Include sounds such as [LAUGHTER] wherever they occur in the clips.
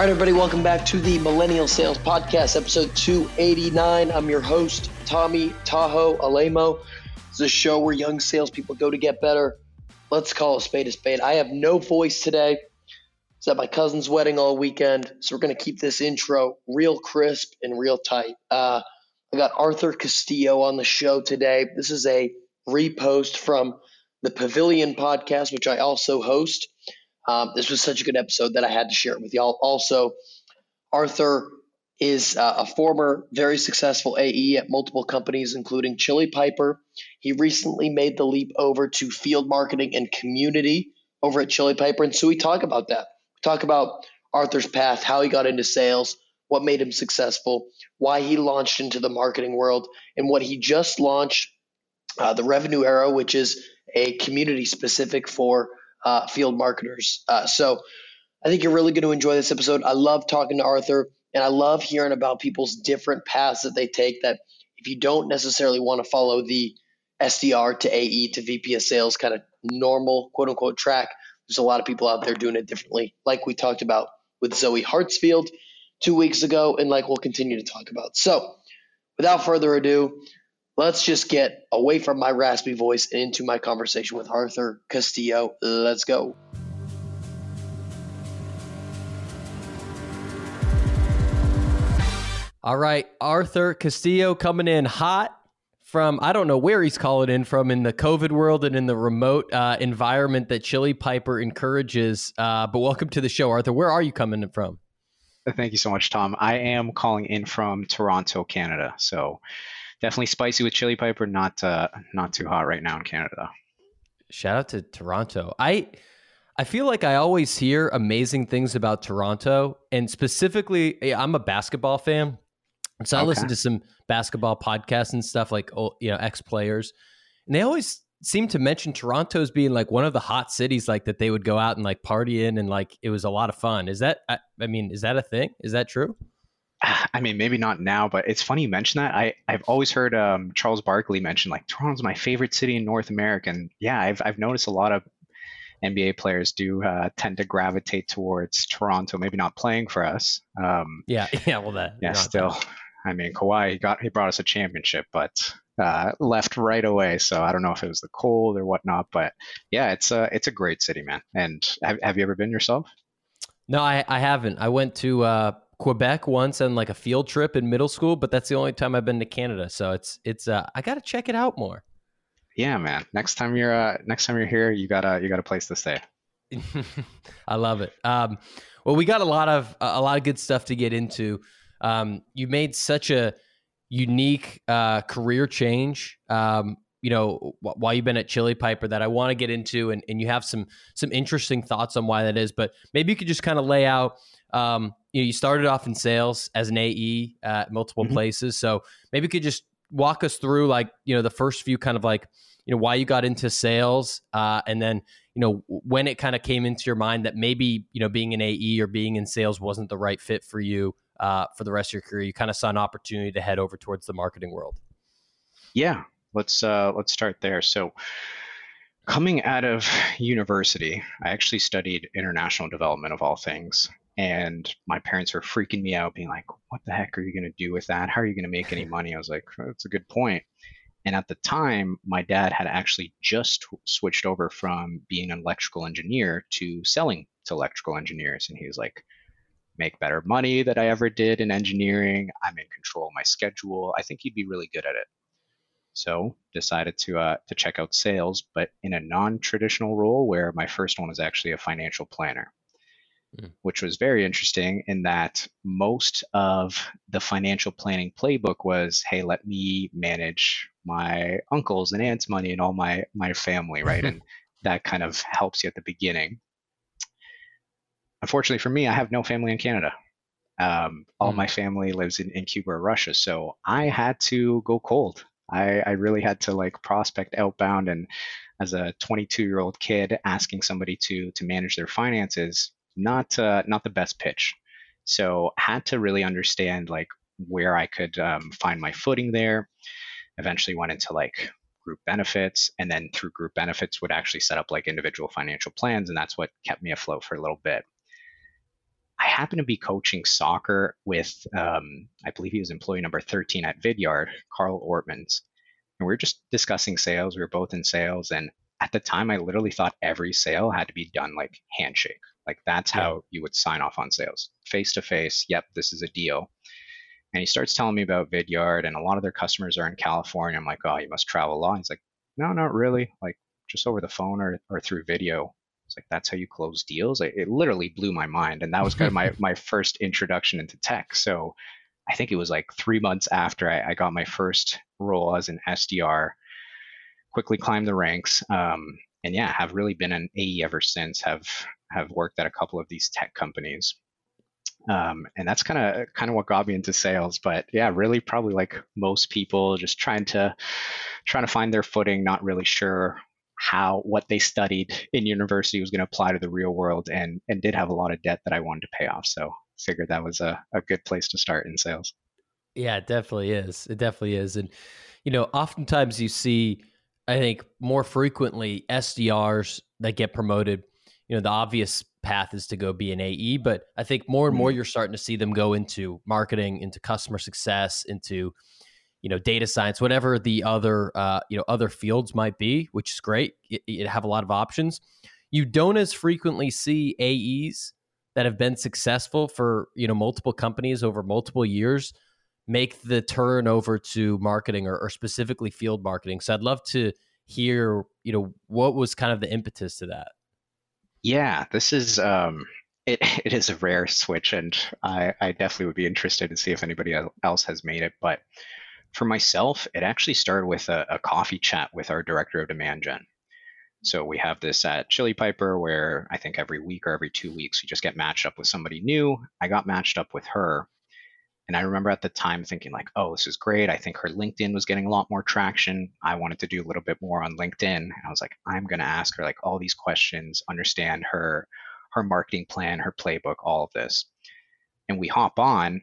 All right, everybody, welcome back to the Millennial Sales Podcast, episode 289. I'm your host, Tommy Tahoe Alaimo. It's a show where young salespeople go to get better. Let's call a spade a spade. I have no voice today. It's at my cousin's wedding all weekend, so we're going to keep this intro real crisp and real tight. Uh, I got Arthur Castillo on the show today. This is a repost from the Pavilion podcast, which I also host. Um, this was such a good episode that I had to share it with y'all. Also, Arthur is uh, a former very successful AE at multiple companies, including Chili Piper. He recently made the leap over to field marketing and community over at Chili Piper. And so we talk about that. We talk about Arthur's path, how he got into sales, what made him successful, why he launched into the marketing world, and what he just launched, uh, the Revenue Era, which is a community specific for uh, field marketers. Uh, so I think you're really going to enjoy this episode. I love talking to Arthur, and I love hearing about people's different paths that they take. That if you don't necessarily want to follow the SDR to AE to VP of sales kind of normal quote unquote track, there's a lot of people out there doing it differently, like we talked about with Zoe Hartsfield two weeks ago, and like we'll continue to talk about. So, without further ado, let's just get away from my raspy voice and into my conversation with Arthur Castillo. Let's go. All right, Arthur Castillo coming in hot from I don't know where he's calling in from in the COVID world and in the remote uh, environment that Chili Piper encourages. Uh, but welcome to the show, Arthur. Where are you coming in from? Thank you so much, Tom. I am calling in from Toronto, Canada. So definitely spicy with Chili pepper. Not uh, not too hot right now in Canada. Shout out to Toronto. I I feel like I always hear amazing things about Toronto, and specifically, I'm a basketball fan, so I listen to some basketball podcasts and stuff like you know ex players, and they always seem to mention Toronto as being like one of the hot cities like that they would go out and like party in and like it was a lot of fun. Is that I, I mean, is that a thing? Is that true? [SIGHS] I mean, maybe not now, but it's funny you mention that. I, I've always heard um, Charles Barkley mention like Toronto's my favorite city in North America. And yeah, I've, I've noticed a lot of NBA players do uh, tend to gravitate towards Toronto, maybe not playing for us. Um, yeah, [LAUGHS] yeah, well, that. Yeah, still. That. I mean, Kawhi he got he brought us a championship, but uh, left right away. So I don't know if it was the cold or whatnot, but yeah, it's a it's a great city, man. And have, have you ever been yourself? No, I, I haven't. I went to uh, Quebec once on like a field trip in middle school, but that's the only time I've been to Canada. So it's it's uh, I got to check it out more. Yeah, man. Next time you're uh, next time you're here, you got a you got a place to stay. [LAUGHS] I love it. Um, well, we got a lot of a lot of good stuff to get into. Um, you made such a unique uh, career change. Um, you know, while you've been at Chili Piper, that I want to get into, and, and you have some some interesting thoughts on why that is. But maybe you could just kind of lay out um, you know, you started off in sales as an AE at multiple mm-hmm. places. So maybe you could just walk us through like, you know, the first few kind of like, you know, why you got into sales, uh, and then, you know, when it kind of came into your mind that maybe, you know, being an AE or being in sales wasn't the right fit for you uh, for the rest of your career. You kind of saw an opportunity to head over towards the marketing world. Yeah, let's uh, let's start there. So, coming out of university, I actually studied international development of all things. And my parents were freaking me out, being like, What the heck are you going to do with that? How are you going to make any [LAUGHS] money? I was like, That's a good point. And at the time, my dad had actually just switched over from being an electrical engineer to selling to electrical engineers. And he was like, Make better money than I ever did in engineering. I'm in control of my schedule. I think you'd be really good at it. So decided to uh, to check out sales, but in a non-traditional role where my first one was actually a financial planner. Mm. which was very interesting in that most of the financial planning playbook was, hey, let me manage my uncles and aunts' money and all my my family, [LAUGHS] right? and that kind of helps you at the beginning. Unfortunately for me, I have no family in Canada. Um, all mm. my family lives in, in Cuba or Russia, so I had to go cold. I, I really had to like prospect outbound and as a 22 year old kid asking somebody to to manage their finances not uh, not the best pitch. So had to really understand like where I could um, find my footing there. Eventually went into like group benefits, and then through group benefits would actually set up like individual financial plans, and that's what kept me afloat for a little bit. I happened to be coaching soccer with, um, I believe he was employee number 13 at Vidyard, Carl Ortmans. And we were just discussing sales. We were both in sales. And at the time, I literally thought every sale had to be done like handshake. Like that's yeah. how you would sign off on sales face to face. Yep, this is a deal. And he starts telling me about Vidyard, and a lot of their customers are in California. I'm like, oh, you must travel a lot. He's like, no, not really. Like just over the phone or, or through video. It's like that's how you close deals. It, it literally blew my mind, and that was kind of my [LAUGHS] my first introduction into tech. So I think it was like three months after I, I got my first role as an SDR. Quickly climbed the ranks, um, and yeah, have really been an AE ever since. Have have worked at a couple of these tech companies. Um, and that's kind of kind of what got me into sales. But yeah, really, probably like most people, just trying to trying to find their footing, not really sure how what they studied in university was going to apply to the real world and and did have a lot of debt that I wanted to pay off. So figured that was a, a good place to start in sales. Yeah, it definitely is. It definitely is. And you know, oftentimes you see, I think more frequently SDRs that get promoted, you know, the obvious path is to go be an AE, but I think more and more mm-hmm. you're starting to see them go into marketing, into customer success, into you know data science whatever the other uh, you know other fields might be which is great you, you have a lot of options you don't as frequently see aes that have been successful for you know multiple companies over multiple years make the turn over to marketing or, or specifically field marketing so i'd love to hear you know what was kind of the impetus to that yeah this is um it, [LAUGHS] it is a rare switch and I, I definitely would be interested to see if anybody else has made it but for myself, it actually started with a, a coffee chat with our director of demand gen. So we have this at Chili Piper where I think every week or every two weeks we just get matched up with somebody new. I got matched up with her. And I remember at the time thinking like, oh, this is great. I think her LinkedIn was getting a lot more traction. I wanted to do a little bit more on LinkedIn. And I was like, I'm gonna ask her like all these questions, understand her her marketing plan, her playbook, all of this. And we hop on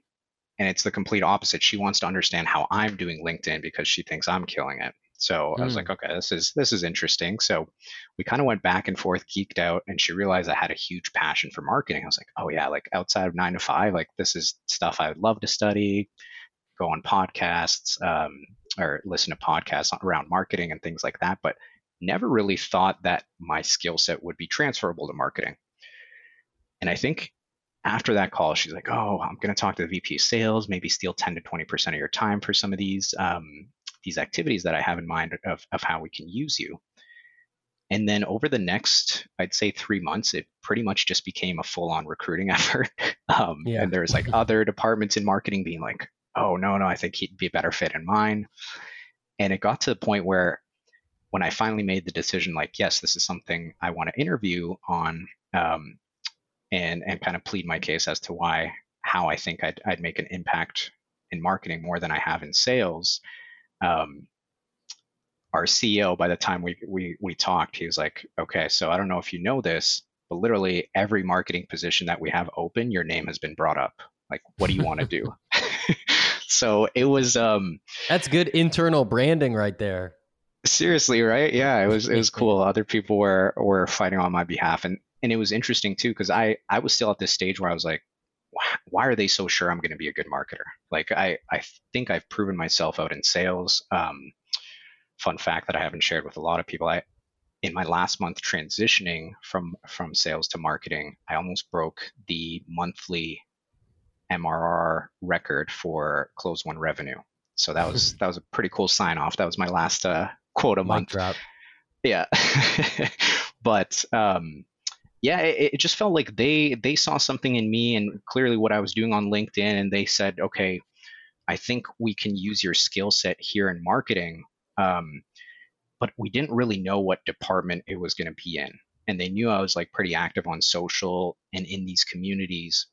and it's the complete opposite. She wants to understand how I'm doing LinkedIn because she thinks I'm killing it. So mm. I was hmm. like, okay, this is this is interesting. So we kind of went back and forth, geeked out, and she realized I had a huge passion for marketing. I was like, oh yeah, like outside of nine to five, like this is stuff I would love to study, go on podcasts, um, or listen to podcasts around marketing and things like that. But never really thought that my skill set would be transferable to marketing. And I think after that call, she's like, "Oh, I'm going to talk to the VP of Sales. Maybe steal 10 to 20 percent of your time for some of these um, these activities that I have in mind of of how we can use you." And then over the next, I'd say three months, it pretty much just became a full on recruiting [LAUGHS] effort. Um, yeah. And there's like other departments in marketing being like, "Oh no, no, I think he'd be a better fit in mine." And it got to the point where when I finally made the decision, like, yes, this is something I want to interview on. Um, and and kind of plead my case as to why how I think I'd, I'd make an impact in marketing more than I have in sales. Um, our CEO, by the time we, we we talked, he was like, "Okay, so I don't know if you know this, but literally every marketing position that we have open, your name has been brought up. Like, what do you want to do?" [LAUGHS] [LAUGHS] so it was. Um, That's good internal branding right there. Seriously, right? Yeah, it was it was [LAUGHS] cool. Other people were were fighting on my behalf, and and it was interesting too because I I was still at this stage where I was like, why are they so sure I'm going to be a good marketer? Like I I think I've proven myself out in sales. Um, fun fact that I haven't shared with a lot of people. I in my last month transitioning from from sales to marketing, I almost broke the monthly MRR record for close one revenue. So that was [LAUGHS] that was a pretty cool sign off. That was my last uh, quota month. Drop. Yeah, [LAUGHS] but um, yeah, it, it, just felt like they they saw something in me and clearly what I was doing on LinkedIn, and they said, okay, I think we can use your skill set here in marketing. Um, but we didn't really know what department it was going to be in, and they knew I was like pretty active on social and in these communities.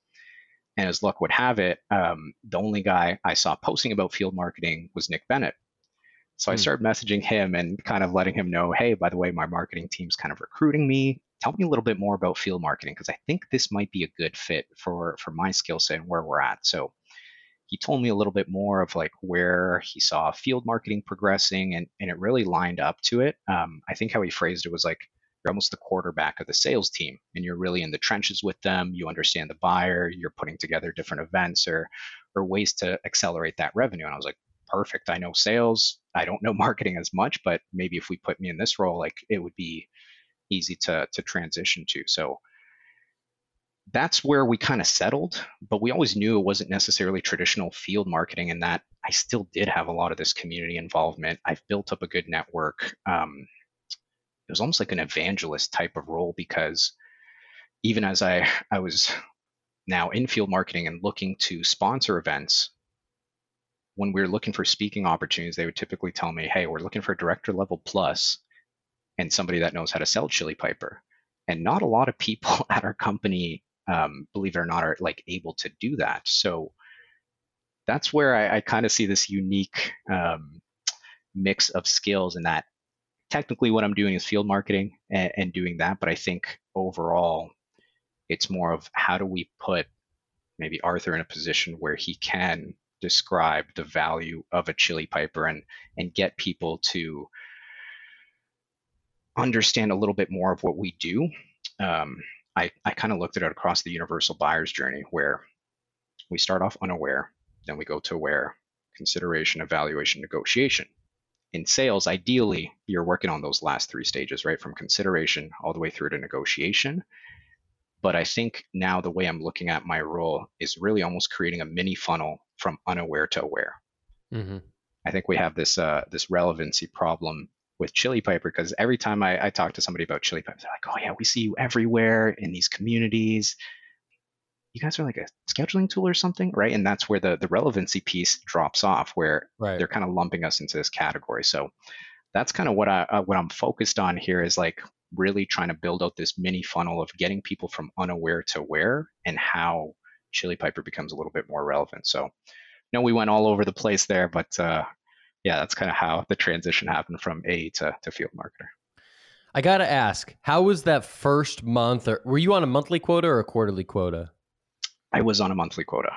And as luck would have it, um, the only guy I saw posting about field marketing was Nick Bennett. So I hmm. started messaging him and kind of letting him know, hey, by the way, my marketing team's kind of recruiting me tell me a little bit more about field marketing because I think this might be a good fit for for my skill set and where we're at. So he told me a little bit more of like where he saw field marketing progressing and, and it really lined up to it. Um, I think how he phrased it was like you're almost the quarterback of the sales team and you're really in the trenches with them. You understand the buyer. You're putting together different events or or ways to accelerate that revenue. And i was like perfect. I know sales. I don't know [LAUGHS] marketing as much but maybe if we put me in this role like it would be easy to to transition to. So that's where we kind of settled but we always knew it wasn't necessarily traditional field marketing and that i still did have a lot of this community involvement. I've built up a good network. Um, it was almost like an evangelist type of role because even as I I was now in field marketing and looking to sponsor events, when we were looking for speaking opportunities, they would typically tell me, "Hey, we're looking for a director level plus and somebody that knows how to sell Chili Piper." And not a lot of people [LAUGHS] at our company, um, believe it or not, are like able to do that. So that's where I, I kind of see this unique um, mix of skills in that technically what I'm doing is field marketing and, and doing that, but I think overall it's more of how do we put maybe Arthur in a position where he can describe the value of a chili piper and and get people to understand a little bit more of what we do. Um, I, I kind of looked at it across the universal buyer's journey where we start off unaware, then we go to aware, consideration, evaluation, negotiation in sales, ideally, you're working on those last three stages, right? From consideration all the way through to negotiation. But I think now the way I'm looking at my role is really almost creating a mini funnel from unaware to aware. Mm-hmm. I think we have this uh, this relevancy problem with Chili Piper because every time I, I talk to somebody about Chili Piper, they're like, "Oh yeah, we see you everywhere in these communities you guys are like a scheduling tool or something, right? And that's where the the relevancy piece drops off, where right. they're kind of lumping us into this category. So that's kind of what I uh, what I'm focused on here is like really trying to build out this mini funnel of getting people from unaware to aware and how Chili Piper becomes a little bit more relevant. So, no, we went all over the place there, but uh, yeah, that's kind of how the transition happened from A to, to field marketer. I gotta ask, how was that first month? Or were you on a monthly quota or a quarterly quota? I was on a monthly quota.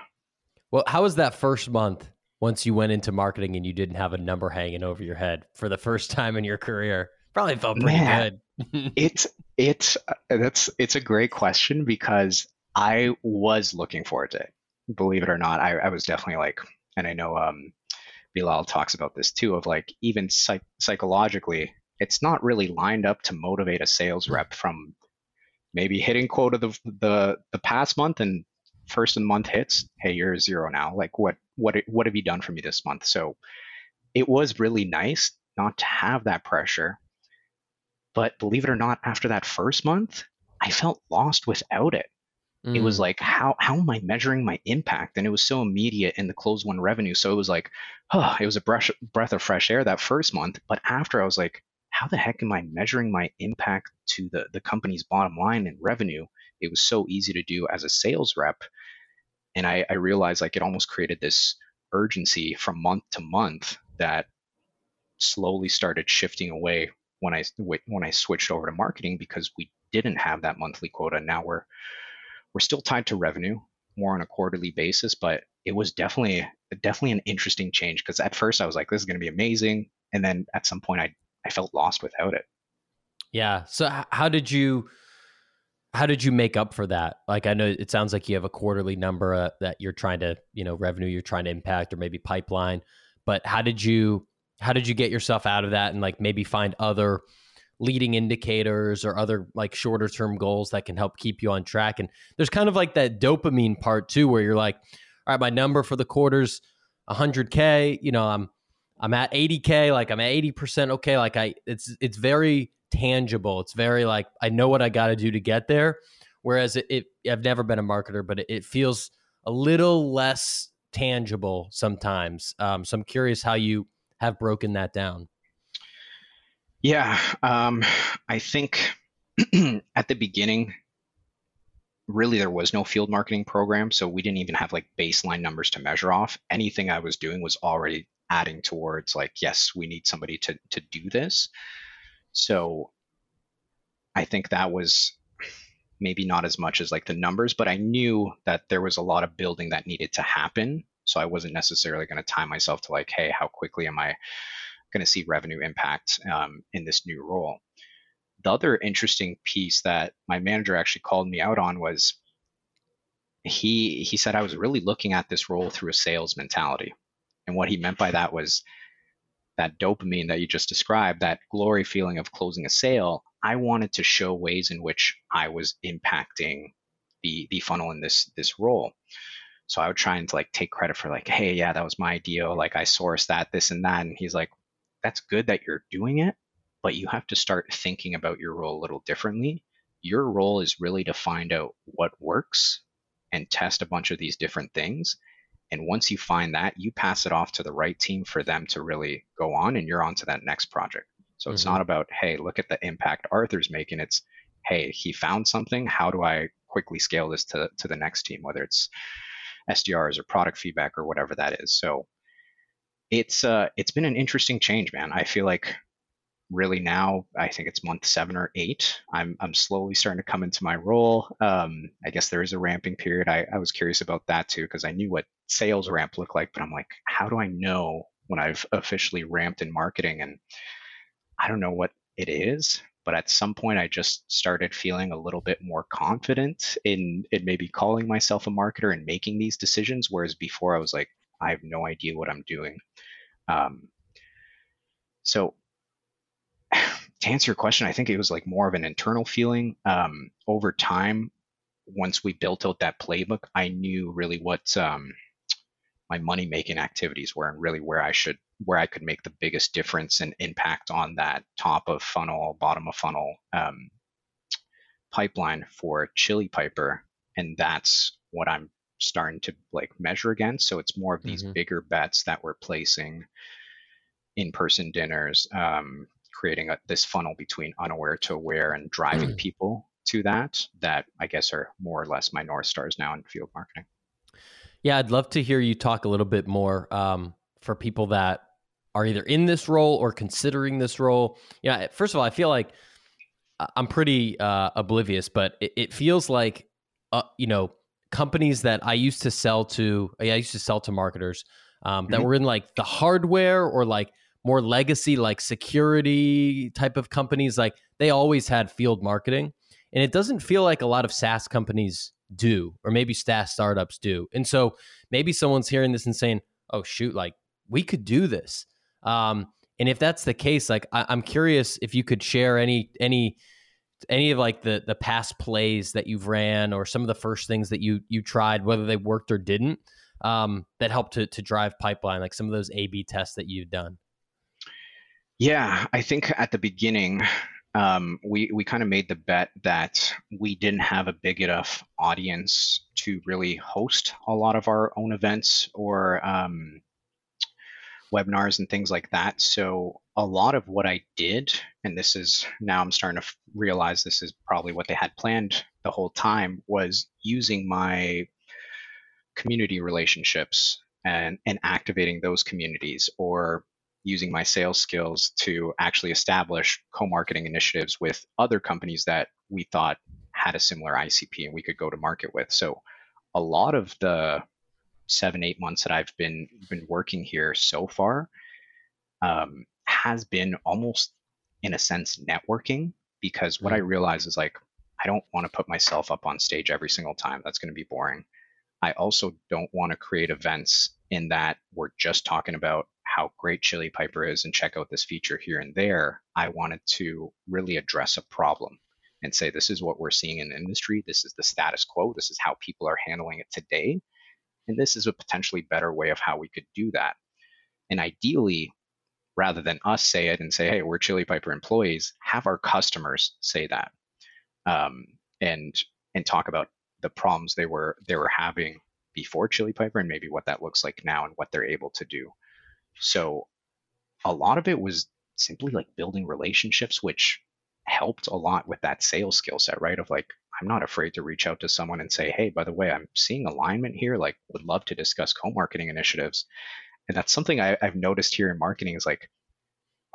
Well, how was that first month once you went into marketing and you didn't have a number hanging over your head for the first time in your career? Probably felt pretty Man, good. [LAUGHS] it's it's that's it's a great question because I was looking forward to it. Believe it or not, I, I was definitely like, and I know um, Bilal talks about this too, of like even psych- psychologically, it's not really lined up to motivate a sales mm. rep from maybe hitting quota the the the past month and first of the month hits, hey, you're zero now. Like what what what have you done for me this month? So it was really nice not to have that pressure. But believe it or not, after that first month, I felt lost without it. Mm. It was mm. like, how how am I measuring my impact? And it was so immediate in the close one revenue. So it was like, oh, it was a breath breath of fresh air that first month. But after I was like, how the heck am I measuring my impact to the, the company's bottom line and revenue? it was so easy to do as a sales rep. And I, I realized like it almost created this urgency from month to month that slowly started shifting away when I when I switched over to marketing because we didn't have that monthly quota. Now we're we're still tied to revenue more on a quarterly basis, but it was definitely definitely an interesting change because at first I was like, this is going to be amazing, and then at some point I I felt lost without it. Yeah. So how did you? how did you make up for that? Like, I know it sounds like you have a quarterly number uh, that you're trying to, you know, revenue you're trying to impact or maybe pipeline, but how did you, how did you get yourself out of that and like maybe find other leading indicators or other like shorter term goals that can help keep you on track? And there's kind of like that dopamine part too, where you're like, all right, my number for the quarter's 100K, you know, I'm, I'm at 80K, like I'm at 80% okay. Like I, it's, it's very, tangible. It's very like I know what I got to do to get there. Whereas it, it, I've never been a marketer, but it, it feels a little less tangible sometimes. Um, so I'm curious how you have broken that down. Yeah, um, I think [CLEARS THROAT] at the beginning, really there was no field marketing program, so we didn't even have like baseline numbers to measure off. Anything I was doing was already adding towards like, yes, we need somebody to to do this. So I think that was maybe not as much as like the numbers, but I knew that there was a lot of building that needed to happen. So I wasn't necessarily going to tie myself to like, hey, how quickly am I going to see revenue impact um, in this new role? the other interesting piece that my manager actually called me out on was he he said I was really looking at this role through a sales mentality. And what he meant by that was that dopamine that you just described, that glory feeling of closing a sale, I wanted to show ways in which I was impacting the the funnel in this this role. So I would try and like take credit for like, hey, yeah, that was my deal. Like I sourced that, this and that. And he's like, that's good that you're doing it, but you have to start thinking about your role a little differently. Your role is really to find out what works and test a bunch of these different things. And once you find that, you pass it off to the right team for them to really go on and you're on to that next project. So it's mm-hmm. not about, hey, look at the impact Arthur's making. It's, hey, he found something. How do I quickly scale this to, to the next team, whether it's SDRs or product feedback or whatever that is. So it's uh it's been an interesting change, man. I feel like really now I think it's month seven or eight. I'm I'm slowly starting to come into my role. Um, I guess there is a ramping period. I, I was curious about that too because I knew what sales ramp looked like, but I'm like, how do I know when I've officially ramped in marketing? And I don't know what it is, but at some point I just started feeling a little bit more confident in in maybe calling myself a marketer and making these decisions. Whereas before I was like, I have no idea what I'm doing. Um, so [SIGHS] to answer your question, I think it was like more of an internal feeling. Um, over time, once we built out that playbook, I knew really what um, my money making activities were and really where I should where I could make the biggest difference and impact on that top of funnel, bottom of funnel um, pipeline for Chili Piper, and that's what I'm starting to like measure against. So it's more of these mm-hmm. bigger bets that we're placing, in-person dinners, um, creating a, this funnel between unaware to aware and driving mm. people to that. That I guess are more or less my north stars now in field marketing. Yeah, I'd love to hear you talk a little bit more um, for people that are either in this role or considering this role. Yeah, first of all, I feel like I'm pretty uh, oblivious, but it, it feels like uh, you know companies that I used to sell to. I used to sell to marketers um, that mm-hmm. were in like the hardware or like more legacy, like security type of companies. Like they always had field marketing, and it doesn't feel like a lot of SaaS companies do, or maybe SaaS startups do. And so maybe someone's hearing this and saying, "Oh shoot, like we could do this." Um, and if that's the case, like I, I'm curious if you could share any any any of like the the past plays that you've ran or some of the first things that you you tried, whether they worked or didn't, um, that helped to to drive pipeline, like some of those A/B tests that you've done. Yeah, I think at the beginning, um, we we kind of made the bet that we didn't have a big enough audience to really host a lot of our own events or um, webinars and things like that. So a lot of what I did, and this is now I'm starting to realize this is probably what they had planned the whole time, was using my community relationships and and activating those communities or using my sales skills to actually establish co-marketing initiatives with other companies that we thought had a similar ICP and we could go to market with. So a lot of the seven eight months that I've been been working here so far um, has been almost in a sense networking because what I mm. realize is like I don't want to put myself up on stage every single time. That's going to be boring. I also don't want to create events in that we're just talking about how great Chili Piper is and check out this feature here and there. I wanted to really address a problem and say this is what we're seeing in the industry. This is the status quo. This is how people are handling it today. And this is a potentially better way of how we could do that. And ideally, rather than us say it and say, hey, we're Chili Piper employees, have our customers say that um, and and talk about the problems they were they were having before Chili Piper and maybe what that looks like now and what they're able to do. So a lot of it was simply like building relationships, which helped a lot with that sales skill set, right? Of like, I'm not afraid to reach out to someone and say, hey, by the way, I'm seeing alignment here. Like, would love to discuss co-marketing initiatives. And that's something I, I've noticed here in marketing is like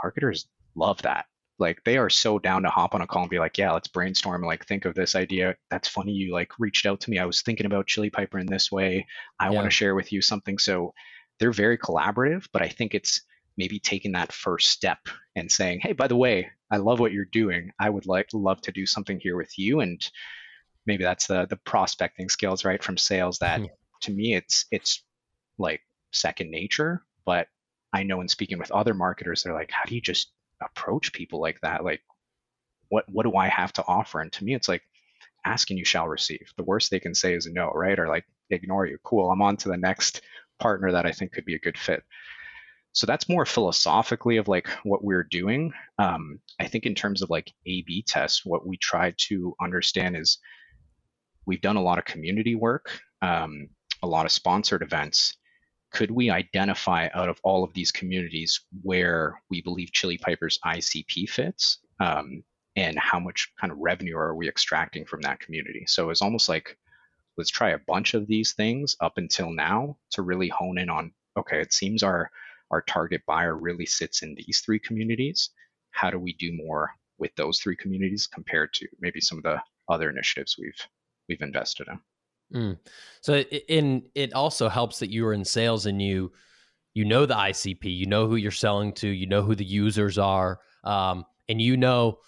marketers love that. Like they are so down to hop on a call and be like, yeah, let's brainstorm and like think of this idea. That's funny. You like reached out to me. I was thinking about Chili Piper in this way. I yeah. want to share with you something. So they're very collaborative, but I think it's maybe taking that first step and saying, "Hey, by the way, I love what you're doing. I would like love to do something here with you." And maybe that's the the prospecting skills, right, from sales. That yeah. to me, it's it's like second nature. But I know in speaking with other marketers, they're like, "How do you just approach people like that? Like, what what do I have to offer?" And to me, it's like, asking you shall receive. The worst they can say is no, right? Or like ignore you. Cool, I'm on to the next partner that I think could be a good fit. So that's more philosophically of like what we're doing. Um, I think in terms of like A/B tests, what we try to understand is we've done a lot of community work, um, a lot of sponsored events. Could we identify out of all of these communities where we believe Chili Piper's ICP fits, um, and how much kind of revenue are we extracting from that community? So it's almost like let's try a bunch of these things up until now to really hone in on okay, it seems our our target buyer really sits in these three communities. How do we do more with those three communities compared to maybe some of the other initiatives we've we've invested in? Mm. So in it also helps that you are in sales and you you know the ICP, you know who you're selling to, you know who the users are, um, and you know,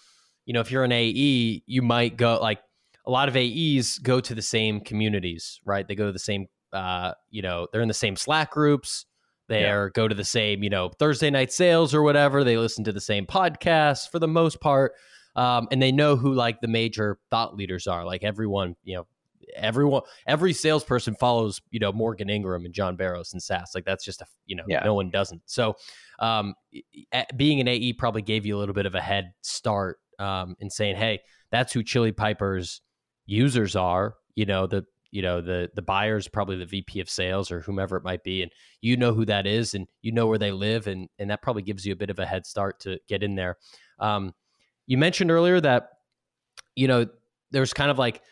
you know if you're an AE, you might go like a lot of AEs go to the same communities, right? They go to the same, uh, you know, they're in the same Slack groups. They yeah. go to the same, you know, Thursday night sales or whatever. They listen to the same podcasts for the most part, um, and they know who like the major thought leaders are. Like everyone, you know, everyone, every salesperson follows, you know, Morgan Ingram and John Barrows and SaaS. Like that's just a, you know, yeah. no one doesn't. So, um, being an AE probably gave you a little bit of a head start um, in saying, hey, that's who Chili Piper's users are you know the you know the the buyers probably the vp of sales or whomever it might be and you know who that is and you know where they live and and that probably gives you a bit of a head start to get in there um, you mentioned earlier that you know there's kind of like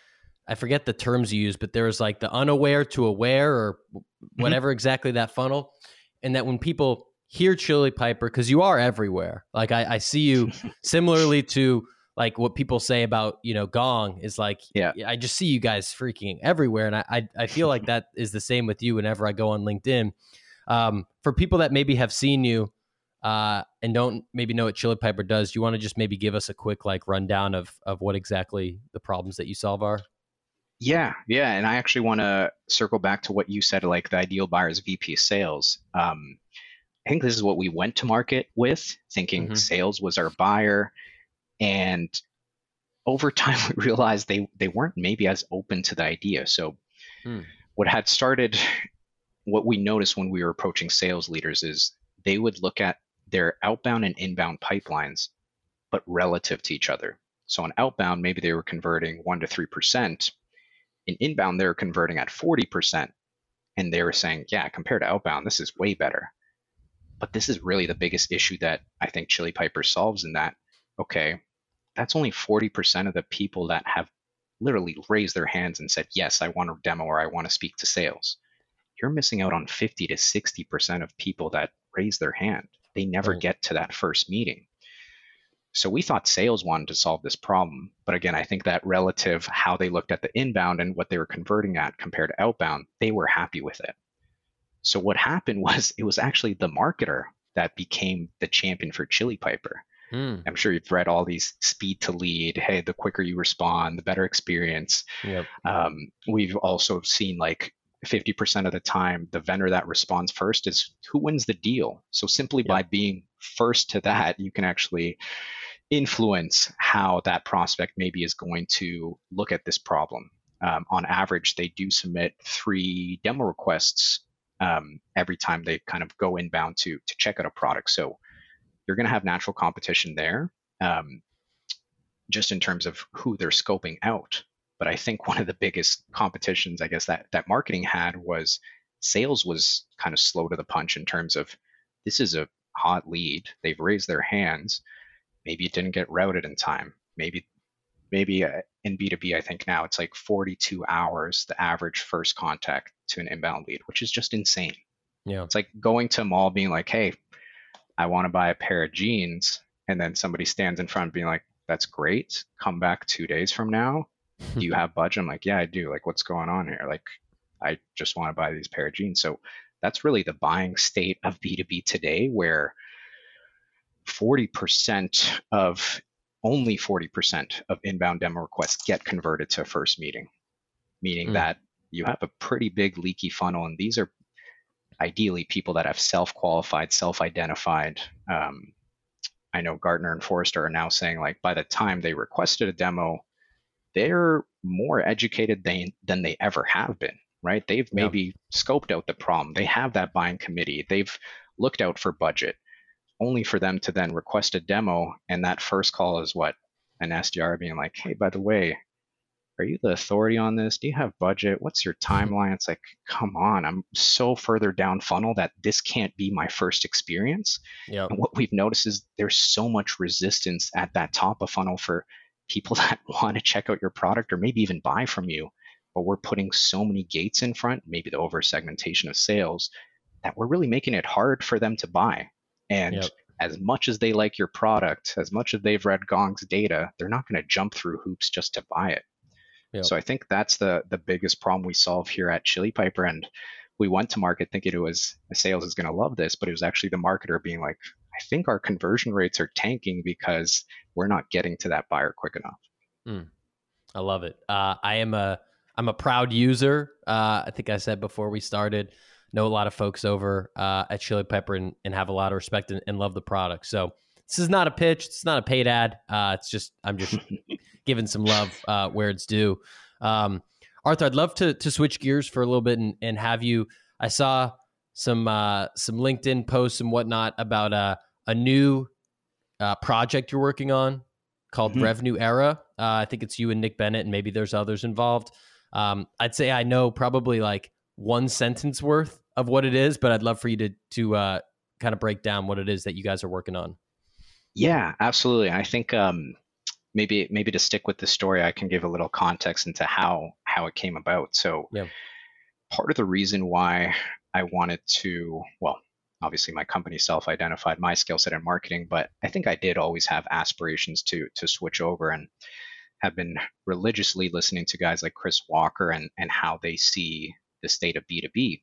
i forget the terms you use but there's like the unaware to aware or mm-hmm. whatever mm-hmm. exactly that funnel and that when people hear chili piper because you are everywhere like I, I see you [LAUGHS] similarly to like what people say about you know gong is like yeah. i just see you guys freaking everywhere and i i, I feel like that is the same with you whenever i go on linkedin. Um, for people that maybe have seen you uh, and don't maybe know what chili piper does do you want to just maybe give us a quick like rundown of of what exactly the problems that you solve are? Yeah yeah and i actually want to circle back to what you said like the ideal buyer is vp sales. Um, i think this is what we went to market with thinking mm-hmm. sales was our buyer and over time, [LAUGHS] we realized they, they weren't maybe as open to the idea. So, hmm. what had started, what we noticed when we were approaching sales leaders is they would look at their outbound and inbound pipelines, but relative to each other. So, on outbound, maybe they were converting 1% to 3%. In inbound, they were converting at 40%. And they were saying, yeah, compared to outbound, this is way better. But this is really the biggest issue that I think Chili Piper solves in that, okay, that's only 40% of the people that have literally raised their hands and said, Yes, I want a demo or I want to speak to sales. You're missing out on 50 to 60% of people that raise their hand. They never right. get to that first meeting. So we thought sales wanted to solve this problem. But again, I think that relative how they looked at the inbound and what they were converting at compared to outbound, they were happy with it. So what happened [LAUGHS] was it was actually the marketer that became the champion for Chili Piper. Mm. I'm sure you've read all these speed to lead. Hey, the quicker you respond, the better experience. Yep. Um, we've also seen like 50% of the time, the vendor that responds first is who wins the deal. So simply yep. by being first to that, you can actually influence how that prospect maybe is going to look at this problem. Um, on average, they do submit three demo requests um, every time they kind of go inbound to to check out a product. So you're going to have natural competition there, um, just in terms of who they're scoping out. But I think one of the biggest competitions, I guess that that marketing had was sales was kind of slow to the punch in terms of this is a hot lead. They've raised their hands. Maybe it didn't get routed in time. Maybe maybe uh, in B2B, I think now it's like 42 hours the average first contact to an inbound lead, which is just insane. Yeah. It's like going to a mall being like, hey, I want to buy a pair of jeans, and then somebody stands in front being like, "That's great. Come back two days from now. [LAUGHS] Do you have budget?" I'm like, "Yeah, I do. Like, what's going on here? Like, I just want to buy these pair of jeans." So that's really the buying state of B2B today, where 40% of only 40% of inbound demo requests get converted to a first meeting, meaning mm. that you have a pretty big leaky funnel. And these are ideally people that have self qualified, self identified. Um, I know Gartner and Forrester are now saying, like, by the time they requested a demo, they're more educated than, than they ever have been, right? They've maybe yep. scoped out the problem. They have that buying committee. They've looked out for budget only for them to then request a demo. And that first call is what an SDR being like, hey, by the way, are you the authority on this? Do you have budget? What's your mm-hmm. timeline? It's like, come on, I'm so further down funnel that this can't be my first experience. Yep. And what we've noticed is there's so much resistance at that top of funnel for people [LAUGHS] that want to check out your product or maybe even buy from you. But we're putting so many gates in front, maybe the over segmentation of sales, that we're really making it hard for them to buy. And yep. as much as they like your product, as much as they've read Gong's data, they're not going to jump through hoops just to buy it. Yep. So I think that's the the biggest problem we solve here at Chili Piper. And we went to market thinking it was the sales is going to love this, but it was actually the marketer being like, I think our conversion rates are tanking because we're not getting to that buyer quick enough. Mm, I love it. Uh, I am a I'm a proud user. Uh, I think I said before we started know a lot of folks over uh, at Chili Piper and, and, have a lot of respect and, and, love the product. So this is not a pitch. It's not a paid ad. Uh, it's just I'm just [LAUGHS] giving some love uh, where it's due. Um, Arthur, I'd love to to switch gears for a little bit and, and have you. I saw some uh, some LinkedIn posts and whatnot about uh, a new uh, project you're working on called mm-hmm. Revenue Era. I think it's you and Nick Bennett, and maybe there's others involved. Um, I'd say I know probably like one sentence worth of what it is, but I'd love for you to to uh, kind of break down what it is that you guys are working on. Yeah, absolutely. I think um, maybe maybe to stick with the story, I can give a little context into how how it came about. So, yeah. part of the reason why I wanted to, well, obviously my company self-identified my skill set in marketing, but I think I did always have aspirations to to switch over and have been religiously listening to guys like Chris Walker and and how they see the state of B2B.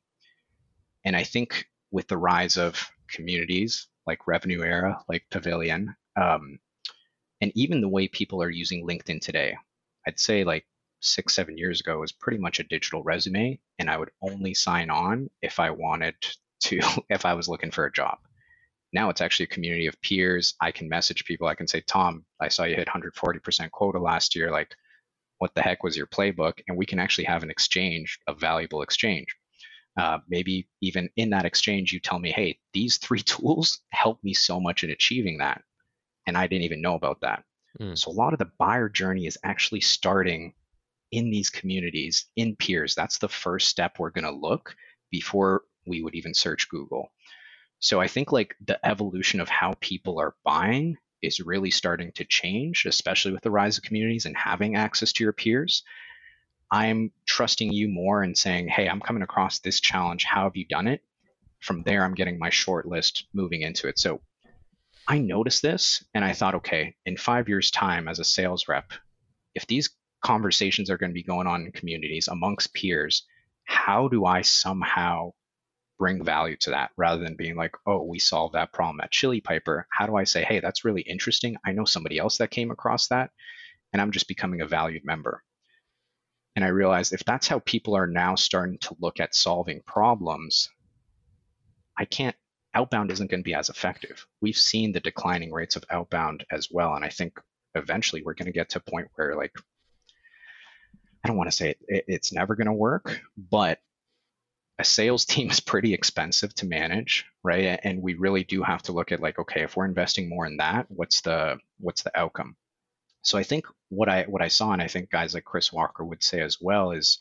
And I think with the rise of communities like Revenue Era, like Pavilion, um, and even the way people are using LinkedIn today, I'd say like six, seven years ago was pretty much a digital resume, and I would only sign on if I wanted to, [LAUGHS] if I was looking for a job. Now it's actually a community of peers. I can message people. I can say, Tom, I saw you hit 140% quota last year. Like, what the heck was your playbook? And we can actually have an exchange, a valuable exchange. Uh, maybe even in that exchange, you tell me, hey, these three [LAUGHS] tools help me so much in achieving that. And I didn't even know about that. Mm. So a lot of the buyer journey is actually starting in these communities, in peers. That's the first step we're going to look before we would even search Google. So I think like the evolution of how people are buying is really starting to change, especially with the rise of communities and having access to your peers. I'm trusting you more and saying, hey, I'm coming across this challenge. How have you done it? From there, I'm getting my short list moving into it. So I noticed this and I thought, okay, in five years' time as a sales rep, if these conversations are going to be going on in communities amongst peers, how do I somehow bring value to that rather than being like, oh, we solved that problem at Chili Piper? How do I say, hey, that's really interesting. I know somebody else that came across that, and I'm just becoming a valued member. And I realized if that's how people are now starting to look at solving problems, I can't, outbound isn't going to be as effective. We've seen the declining rates of outbound as well. And I think eventually we're going to get to a point where, like, I don't want to say it, it, it's never going to work, but a sales [LAUGHS] team is pretty expensive to manage, right? And we really do have to look at like, okay, if we're investing more in that, what's the what's the outcome? So I think what I what I saw, and I think guys like Chris Walker would say as well, is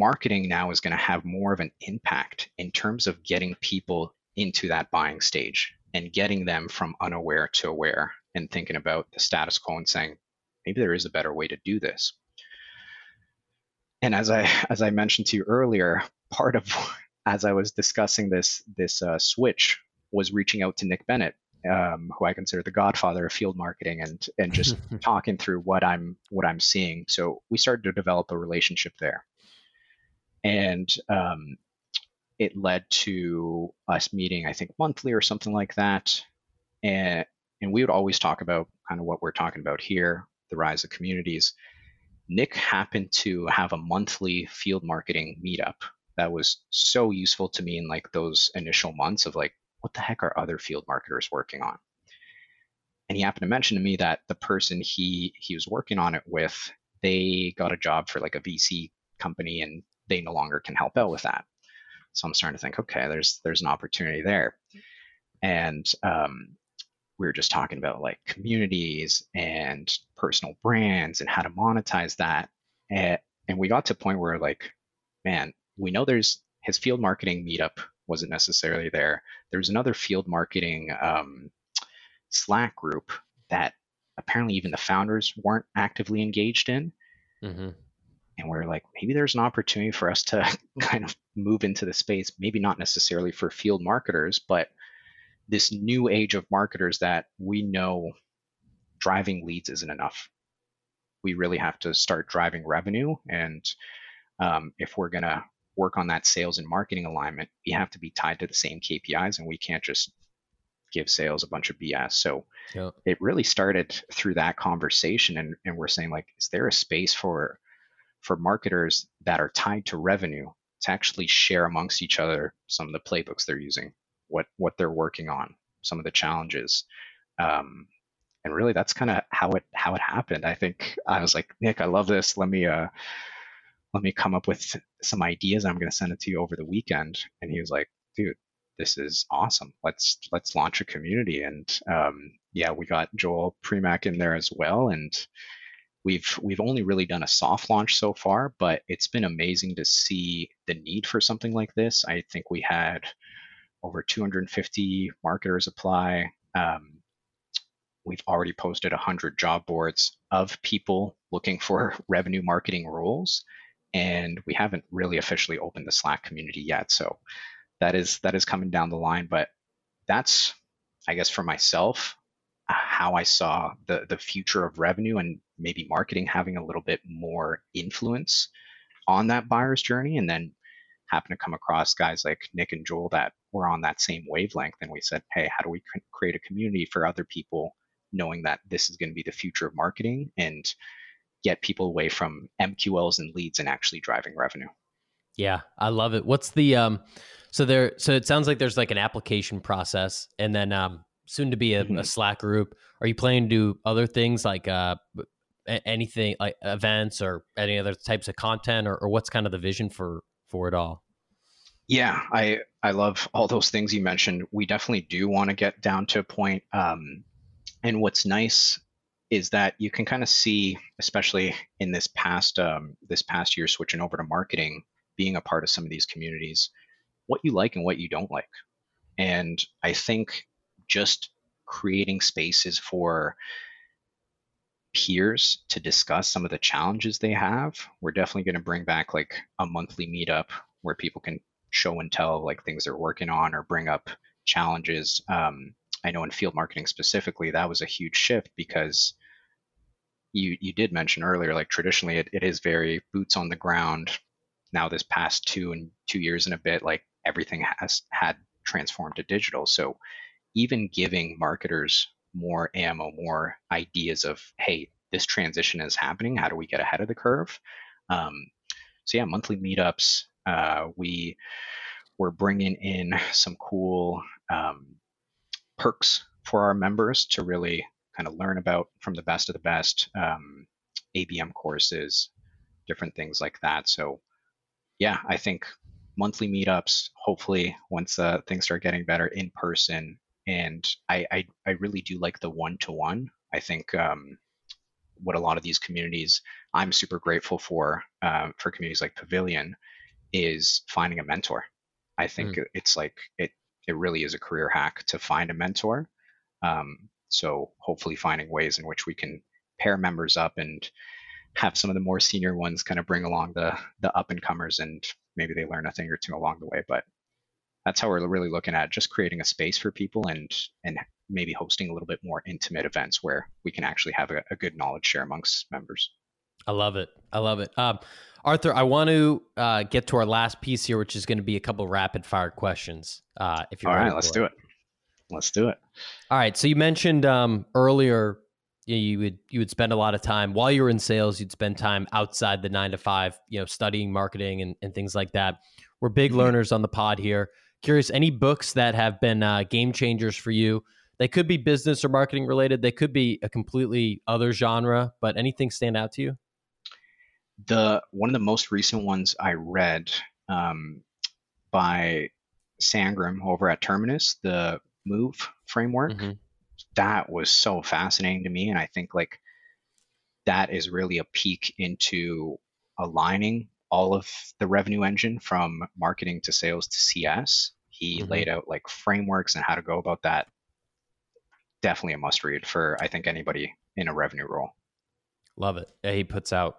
marketing now is going to have more of an impact in terms of getting people into that buying stage and getting them from unaware to aware and thinking about the status quo and saying maybe there is a better way to do this and as i [LAUGHS] as i mentioned to you earlier part of [LAUGHS] as i was discussing this this uh, switch was reaching out to nick bennett um, who I consider the godfather of field marketing, and and just [LAUGHS] talking through what I'm what I'm seeing. So we started to develop a relationship there, and um, it led to us meeting, I think, monthly or something like that. And, and we would always talk about kind of what we're talking about here the rise of communities. Nick happened to have a monthly field marketing meetup that was so useful to me in like those initial months of like, what the heck are other field marketers working on? And he happened to mention to me that the person he he was working on it with, they got a job for like a VC company and they no longer can help out with that. So I'm starting to think, okay, there's there's an opportunity there. And um, we were just talking about like communities and personal brands and how to monetize that. And, and we got to a point where like, man, we know there's his field marketing meetup wasn't necessarily there. There's another field marketing um, Slack group that apparently even the founders weren't actively engaged in. Mm-hmm. And we're like, maybe there's an opportunity for us to [LAUGHS] kind of move into the space, maybe not necessarily for field marketers, but this new age of marketers that we know driving leads isn't enough. We really have to start driving revenue. And um, if we're going to work on that sales and marketing alignment, we have to be tied to the same KPIs and we can't just give sales a bunch of BS. So yeah. it really started through that conversation. And, and we're saying, like, is there a space for for marketers that are tied to revenue to actually share amongst each other some of the playbooks they're using? what what they're working on, some of the challenges. Um, and really that's kind of how it how it happened. I think I was like, Nick, I love this. Let me uh let me come up with some ideas. I'm gonna send it to you over the weekend. And he was like, dude, this is awesome. Let's let's launch a community. And um, yeah, we got Joel Premack in there as well. And we've we've only really done a soft launch so far, but it's been amazing to see the need for something like this. I think we had over 250 marketers apply. Um, we've already posted 100 job boards of people looking for [LAUGHS] revenue marketing roles, and we haven't really officially opened the Slack community yet. So that is that is coming down the line. But that's, I guess, for myself, how I saw the the future of revenue and maybe marketing having a little bit more influence on that buyer's journey, and then happen to come across guys like Nick and Joel that were on that same wavelength. And we said, hey, how do we create a community for other people, knowing that this is going to be the future of marketing and get people away from MQLs and leads and actually driving revenue? Yeah, I love it. What's the um? So there, so it sounds like there's like an application process, and then um, soon to be a, mm-hmm. a Slack group. Are you planning to do other things like uh, anything like events or any other types of content, or, or what's kind of the vision for for it all? Yeah, I I love all those things you mentioned. We definitely do want to get down to a point. Um, and what's nice is that you can kind of see, especially in this past um, this past year, switching over to marketing, being a part of some of these communities, what you like and what you don't like. And I think just creating spaces for peers to discuss some of the challenges they have. We're definitely going to bring back like a monthly meetup where people can show and tell like things they're working on or bring up challenges. Um, I know in field marketing specifically, that was a huge shift because you you did mention earlier, like traditionally it, it is very boots on the ground. Now this past two and two years and a bit, like everything has had transformed to digital. So even giving marketers more ammo, more ideas of, hey, this transition is happening. How do we get ahead of the curve? Um, so yeah, monthly meetups. Uh, we were bringing in some cool um, perks for our members to really kind of learn about from the best of the best um, ABM courses, different things like that. So yeah, I think monthly meetups. Hopefully, once uh, things start getting better in person, and I, I, I really do like the one to one. I think um, what a lot of these communities I'm super grateful for uh, for communities like Pavilion is finding a mentor. I think mm. it's like it it really is a career hack to find a mentor. Um, so hopefully finding ways in which we can pair members up and have some of the more senior ones kind of bring along the the up and comers and maybe they learn a thing or two along the way. But that's how we're really looking at just creating a space for people and and maybe hosting a little bit more intimate events where we can actually have a, a good knowledge share amongst members. I love it. I love it. Um, Arthur, I want to uh, get to our last piece here, which is going to be a couple rapid fire questions. Uh, if you're all right, let's do it. Let's do it. All right. So you mentioned um, earlier you, know, you would you would spend a lot of time while you were in sales. You'd spend time outside the nine to five, you know, studying marketing and, and things like that. We're big mm-hmm. learners on the pod here. Curious, any books that have been uh, game changers for you? They could be business or marketing related. They could be a completely other genre, but anything stand out to you? The one of the most recent ones I read um, by Sangram over at Terminus, the Move framework. Mm-hmm. That was so fascinating to me, and I think like that is really a peek into aligning all of the revenue engine from marketing to sales to CS. He mm-hmm. laid out like frameworks and how to go about that. Definitely a must read for I think anybody in a revenue role. Love it. He puts out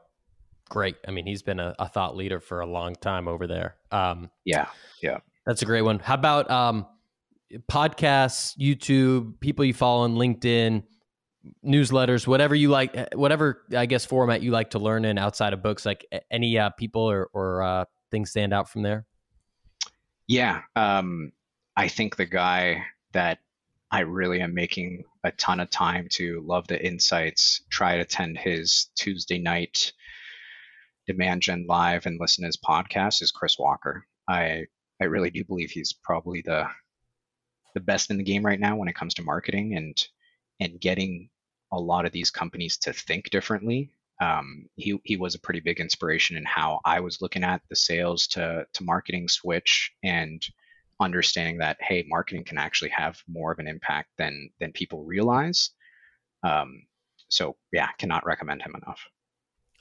great. I mean, he's been a, a thought leader for a long time over there. Um, yeah, yeah, that's a great one. How about um, podcasts, YouTube, people you follow on LinkedIn, newsletters, whatever you like, eh, whatever I guess format you like to learn in outside of books. Like any uh, people or, or uh, things stand out from there. Yeah, um, I think the guy that I really am making a ton of time to love the insights, try to attend his Tuesday night demand gen live and listen to his podcast is Chris Walker. I I really do believe he's probably the the best in the game right now when it comes to marketing and and getting a lot of these companies to think differently. Um, he he was a pretty big inspiration in how I was looking at the sales to to marketing switch and understanding that hey, marketing can actually have more of an impact than than people realize. Um, so yeah, cannot recommend him enough.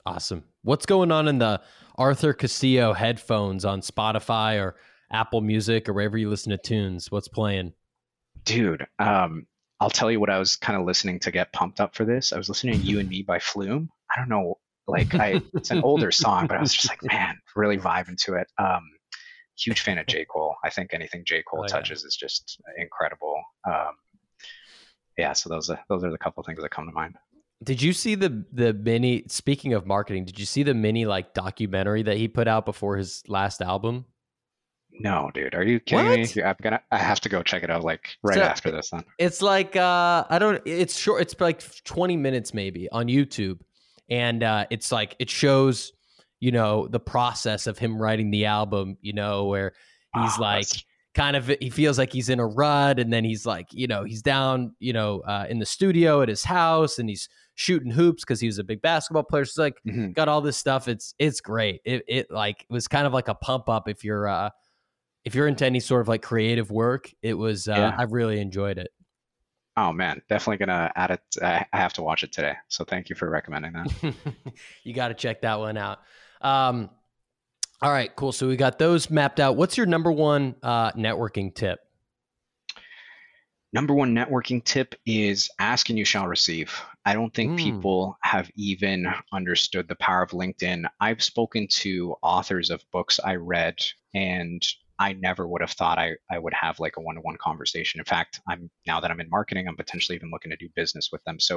Awesome. What's going on in the Arthur Castillo headphones on Spotify or Apple Music or wherever you listen to tunes? What's playing? Dude, um, I'll tell you what I was kind of listening to get pumped up for this. I was listening to You and Me by Flume. I don't know, like I it's an older [LAUGHS] song, but I was just like, man, really vibing to it. Um, huge fan of J. Cole. I think anything J. Cole oh, touches yeah. is just incredible. Um, yeah, so those are those are the couple things that come to mind. Did you see the the mini? Speaking of marketing, did you see the mini like documentary that he put out before his last album? No, dude, are you kidding what? me? I'm gonna. I have to go check it out like right so after this. Then it's like uh, I don't. It's short. It's like 20 minutes maybe on YouTube, and uh, it's like it shows you know the process of him writing the album. You know where he's oh, like kind of he feels like he's in a rut, and then he's like you know he's down you know uh, in the studio at his house, and he's shooting hoops because he was a big basketball player. So it's like mm-hmm. got all this stuff. It's it's great. It it like it was kind of like a pump up if you're uh if you're into any sort of like creative work, it was uh, yeah. I really enjoyed it. Oh man, definitely gonna add it. I have to watch it today, so thank you for recommending that. [LAUGHS] you got to check that one out. Um, all right, cool. So we got those mapped out. What's your number one uh, networking tip? Number one networking tip is ask and you shall receive. I don't think mm. people have even understood the power of LinkedIn. I've spoken to authors of books I read, and I never would have thought I, I would have like a one-to-one conversation. In fact, I'm now that I'm in marketing, I'm potentially even looking to do business with them. So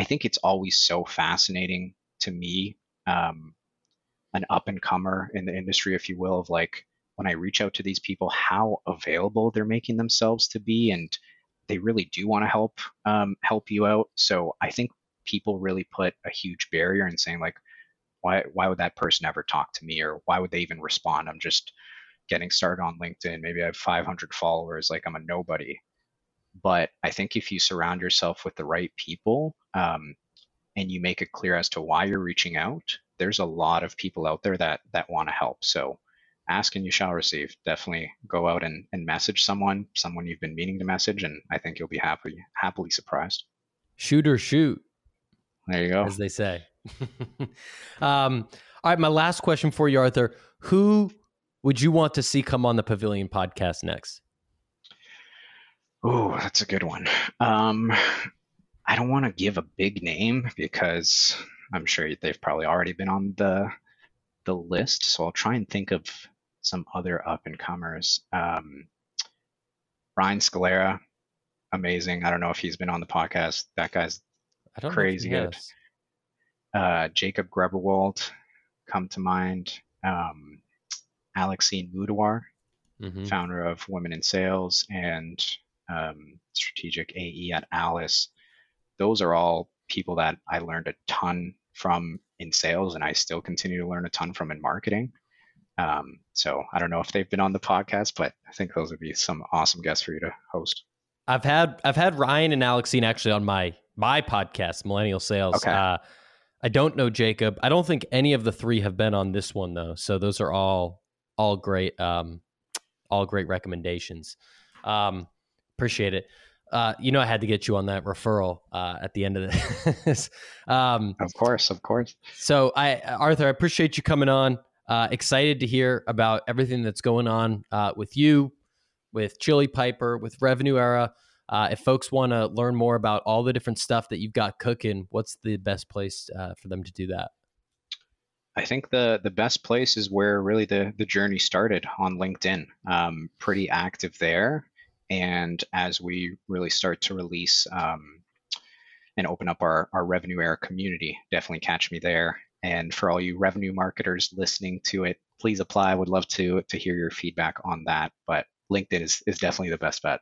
I think it's always so fascinating to me, um, an up and comer in the industry, if you will, of like when I reach out to these people, how available they're making themselves to be, and they really do want to help um, help you out. So I think people really put a huge barrier in saying like, why why would that person ever talk to me, or why would they even respond? I'm just getting started on LinkedIn. Maybe I have 500 followers, like I'm a nobody. But I think if you surround yourself with the right people um, and you make it clear as to why you're reaching out, there's a lot of people out there that that want to help. So ask and you shall receive. Definitely go out and, and message someone, someone you've been meaning to message, and I think you'll be happy happily surprised. Shoot or shoot. There you go. As they say. [LAUGHS] um, all right, my last question for you, Arthur. Who would you want to see come on the Pavilion podcast next? Oh, that's a good one. Um, I don't want to give a big name because I'm sure they've probably already been on the the list. So I'll try and think of some other up and comers. Um, Ryan Scalera, amazing. I don't know if he's been on the podcast. That guy's crazy good. uh, Jacob Greberwald come to mind. Um, Alexine Mudawar, mm-hmm. founder of Women in Sales and um, strategic AE at Alice. Those are all people that I learned a ton from in sales, and I still continue to learn a ton from in marketing. Um, so I don't know if they've been on the podcast, but I think those would be some awesome guests for you to host. I've had I've had Ryan and Alexine actually on my my podcast, Millennial Sales. Okay. Uh, I don't know Jacob. I don't think any of the three have been on this one though. So those are all all great um, all great recommendations. Um, appreciate it. Uh, you know, I had to get you on that referral uh, at the end of this. [LAUGHS] um, of course, of course. So, I, Arthur, I appreciate you coming on. Uh, excited to hear about everything that's going on uh, with you, with Chili Piper, with Revenue Era. Uh, if folks want to learn more about all the different stuff that you've got cooking, what's the best place uh, for them to do that? I think the the best place is where really the the journey started on LinkedIn. Um, pretty active there, and as we really start to release um, and open up our our revenue era community, definitely catch me there. And for all you revenue marketers listening to it, please apply. I would love to to hear your feedback on that. But LinkedIn is is definitely the best bet.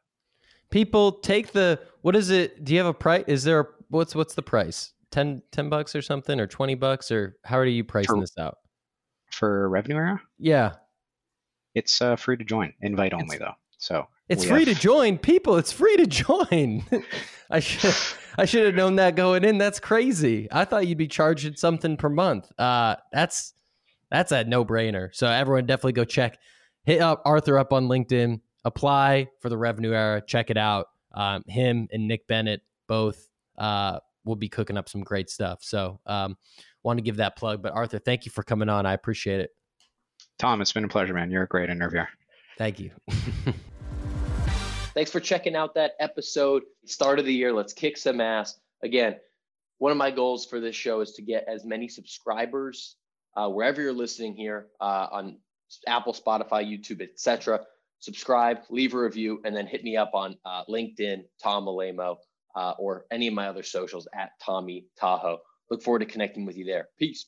People take the what is it? Do you have a price? Is there a, what's what's the price? 10, 10 bucks or something or 20 bucks or how are you pricing for, this out? For revenue era? Yeah. It's uh, free to join, invite only it's, though. So it's free have... to join people. It's free to join. [LAUGHS] I should I should have known that going in. That's crazy. I thought you'd be charging something per month. Uh, that's that's a no brainer. So everyone definitely go check. Hit up Arthur up on LinkedIn. Apply for the revenue era. Check it out. Um, him and Nick Bennett both uh, will be cooking up some great stuff. So um, want to give that plug. But Arthur, thank you for coming on. I appreciate it. Tom, it's been a pleasure, man. You're a great interviewer. Thank you. [LAUGHS] Thanks for checking out that episode. Start of the year. Let's kick some ass. Again, one of my goals for this show is to get as many subscribers uh, wherever you're listening here uh, on Apple, Spotify, YouTube, etc. Subscribe, leave a review, and then hit me up on uh, LinkedIn, Tom Alaimo, uh, or any of my other socials at Tommy Tahoe. Look forward to connecting with you there. Peace.